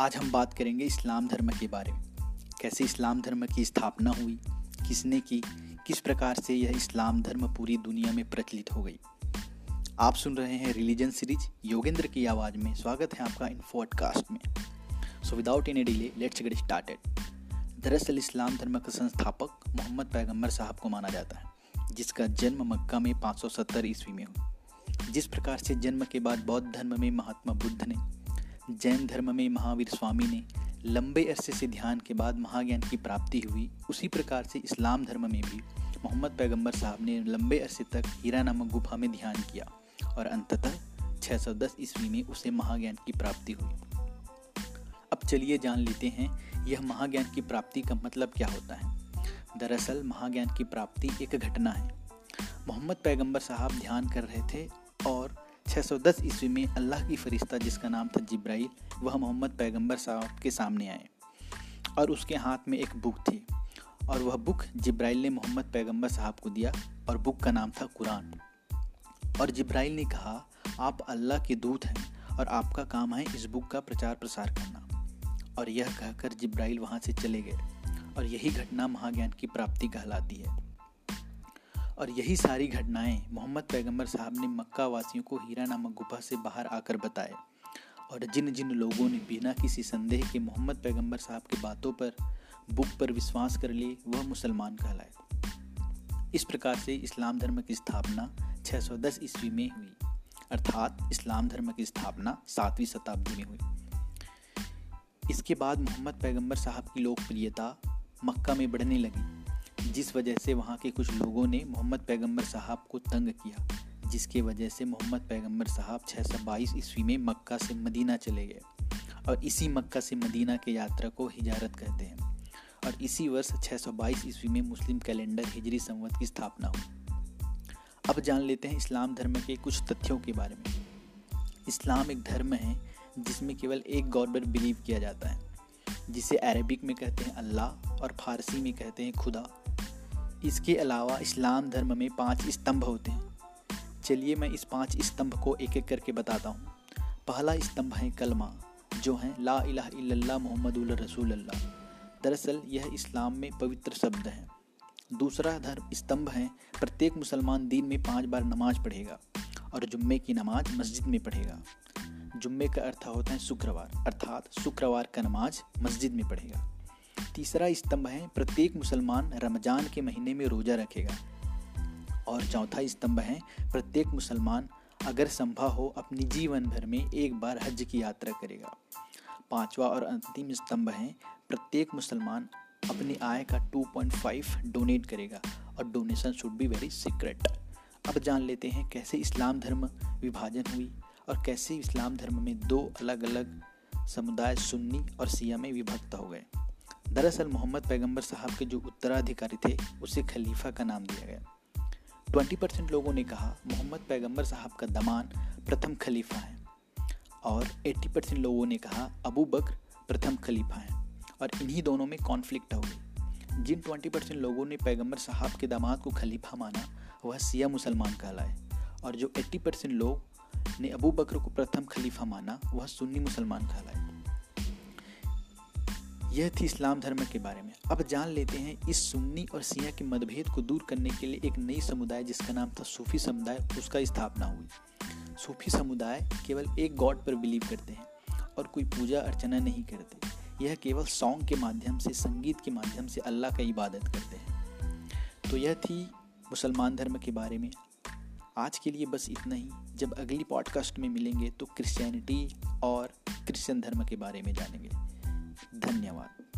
आज हम बात करेंगे इस्लाम धर्म के बारे में। कैसे इस्लाम धर्म की स्थापना हुई, किसने की, किस प्रकार से यह इस्लाम धर्म पूरी दुनिया में प्रचलित हो गई। आप सुन रहे हैं रिलीजन सीरीज़ योगेंद्र की आवाज़ में। स्वागत है आपका इन पॉडकास्ट में। So without any delay let's get started दरअसल इस्लाम धर्म का संस्थापक मोहम्मद पैगंबर साहब को माना जाता है, जिसका जन्म मक्का में 570 ईस्वी में हुआ। जिस प्रकार से जन्म के बाद बौद्ध धर्म में महात्मा बुद्ध ने जैन धर्म में महावीर स्वामी ने लंबे अरसे से ध्यान के बाद महाज्ञान की प्राप्ति हुई। उसी प्रकार से इस्लाम धर्म में भी मोहम्मद पैगंबर साहब ने लंबे अरसे तक हीरा नामक गुफा में ध्यान किया और अंततः 610 ईस्वी में उसे महाज्ञान की प्राप्ति हुई। अब चलिए जान लेते हैं, यह महाज्ञान की प्राप्ति का मतलब क्या होता है? दरअसल, महाज्ञान की प्राप्ति एक घटना है। मोहम्मद पैगंबर साहब ध्यान कर रहे थे 610 ईस्वी में अल्लाह की फरिश्ता, जिसका नाम था जिब्राइल, वह मोहम्मद पैगंबर साहब के सामने आए और उसके हाथ में एक बुक थी और वह बुक जिब्राइल ने मोहम्मद पैगंबर साहब को दिया और बुक का नाम था कुरान। और जिब्राइल ने कहा, आप अल्लाह के दूत हैं और आपका काम है इस बुक का प्रचार प्रसार करना। और यह कहकर जिब्राइल वहाँ से चले गए और यही घटना महाज्ञान की प्राप्ति कहलाती है। और यही सारी घटनाएँ मोहम्मद पैगंबर साहब ने मक्का वासियों को हीरा नामक गुफा से बाहर आकर बताए। और जिन जिन लोगों ने बिना किसी संदेह के मोहम्मद पैगंबर साहब की बातों पर, बुक पर विश्वास कर लिए, वह मुसलमान कहलाए। इस प्रकार से इस्लाम धर्म की स्थापना 610 ईस्वी में हुई। अर्थात इस्लाम धर्म की स्थापना सातवीं शताब्दी में हुई। इसके बाद मोहम्मद पैगंबर साहब की लोकप्रियता मक्का में बढ़ने लगी। जिस वजह से वहाँ के कुछ लोगों ने मोहम्मद पैगंबर साहब को तंग किया, जिसके वजह से मोहम्मद पैगंबर साहब 622 ईस्वी में मक्का से मदीना चले गए और इसी मक्का से मदीना के यात्रा को हिजारत कहते हैं। और इसी वर्ष 622 ईस्वी में मुस्लिम कैलेंडर हिजरी संवत की स्थापना हुई। अब जान लेते हैं इस्लाम धर्म के कुछ तथ्यों के बारे में। इस्लाम एक धर्म है जिसमें केवल एक गॉड पर बिलीव किया जाता है, जिसे अरबिक में कहते हैं अल्लाह और फारसी में कहते हैं खुदा। इसके अलावा इस्लाम धर्म में पाँच स्तंभ होते हैं। चलिए मैं इस पाँच स्तंभ को एक एक करके बताता हूँ। पहला स्तंभ है कलमा, जो है ला इला मोहम्मद रसूल दरअसल यह इस्लाम में पवित्र शब्द है। दूसरा धर्म स्तंभ है, प्रत्येक मुसलमान दिन में पाँच बार नमाज़ पढ़ेगा और जुम्मे की नमाज़ मस्जिद में पढ़ेगा। जुम्मे का अर्थ होता है शुक्रवार, अर्थात शुक्रवार का नमाज़ मस्जिद में पढ़ेगा। तीसरा स्तंभ है, प्रत्येक मुसलमान रमज़ान के महीने में रोजा रखेगा। और चौथा स्तंभ है, प्रत्येक मुसलमान अगर संभव हो, अपनी जीवन भर में एक बार हज की यात्रा करेगा। पांचवा और अंतिम स्तंभ है, प्रत्येक मुसलमान अपनी आय का 2.5 डोनेट करेगा, और donation should be very secret अब जान लेते हैं कैसे इस्लाम धर्म विभाजन हुई, और कैसे इस्लाम धर्म में दो अलग अलग समुदाय सुन्नी और सिया में विभक्त हो गए। दरअसल मोहम्मद पैगंबर साहब के जो उत्तराधिकारी थे, उसे खलीफा का नाम दिया गया। ट्वेंटी परसेंट लोगों ने कहा, मोहम्मद पैगंबर साहब का दमान प्रथम खलीफा है। और एट्टी परसेंट लोगों ने कहा, अबू बकर प्रथम खलीफा हैं। और इन्हीं दोनों में कॉन्फ्लिक्ट हो गई। जिन ट्वेंटी परसेंट लोगों ने पैगंबर साहब के दामाद को खलीफा माना, वह सिया मुसलमान कहलाए। और जो एट्टी परसेंट लोग ने अबू बकर को प्रथम खलीफा माना, वह सुन्नी मुसलमान कहलाए। यह थी इस्लाम धर्म के बारे में। अब जान लेते हैं इस सुन्नी और सिया के मतभेद को दूर करने के लिए एक नई समुदाय, जिसका नाम था सूफी समुदाय, उसका स्थापना हुई। सूफी समुदाय केवल एक गॉड पर बिलीव करते हैं और कोई पूजा अर्चना नहीं करते। यह केवल सॉन्ग के माध्यम से, संगीत के माध्यम से अल्लाह का इबादत करते हैं। तो यह थी मुसलमान धर्म के बारे में। आज के लिए बस इतना ही। जब अगली पॉडकास्ट में मिलेंगे तो क्रिश्चियनिटी और क्रिश्चियन धर्म के बारे में जानेंगे। धन्यवाद.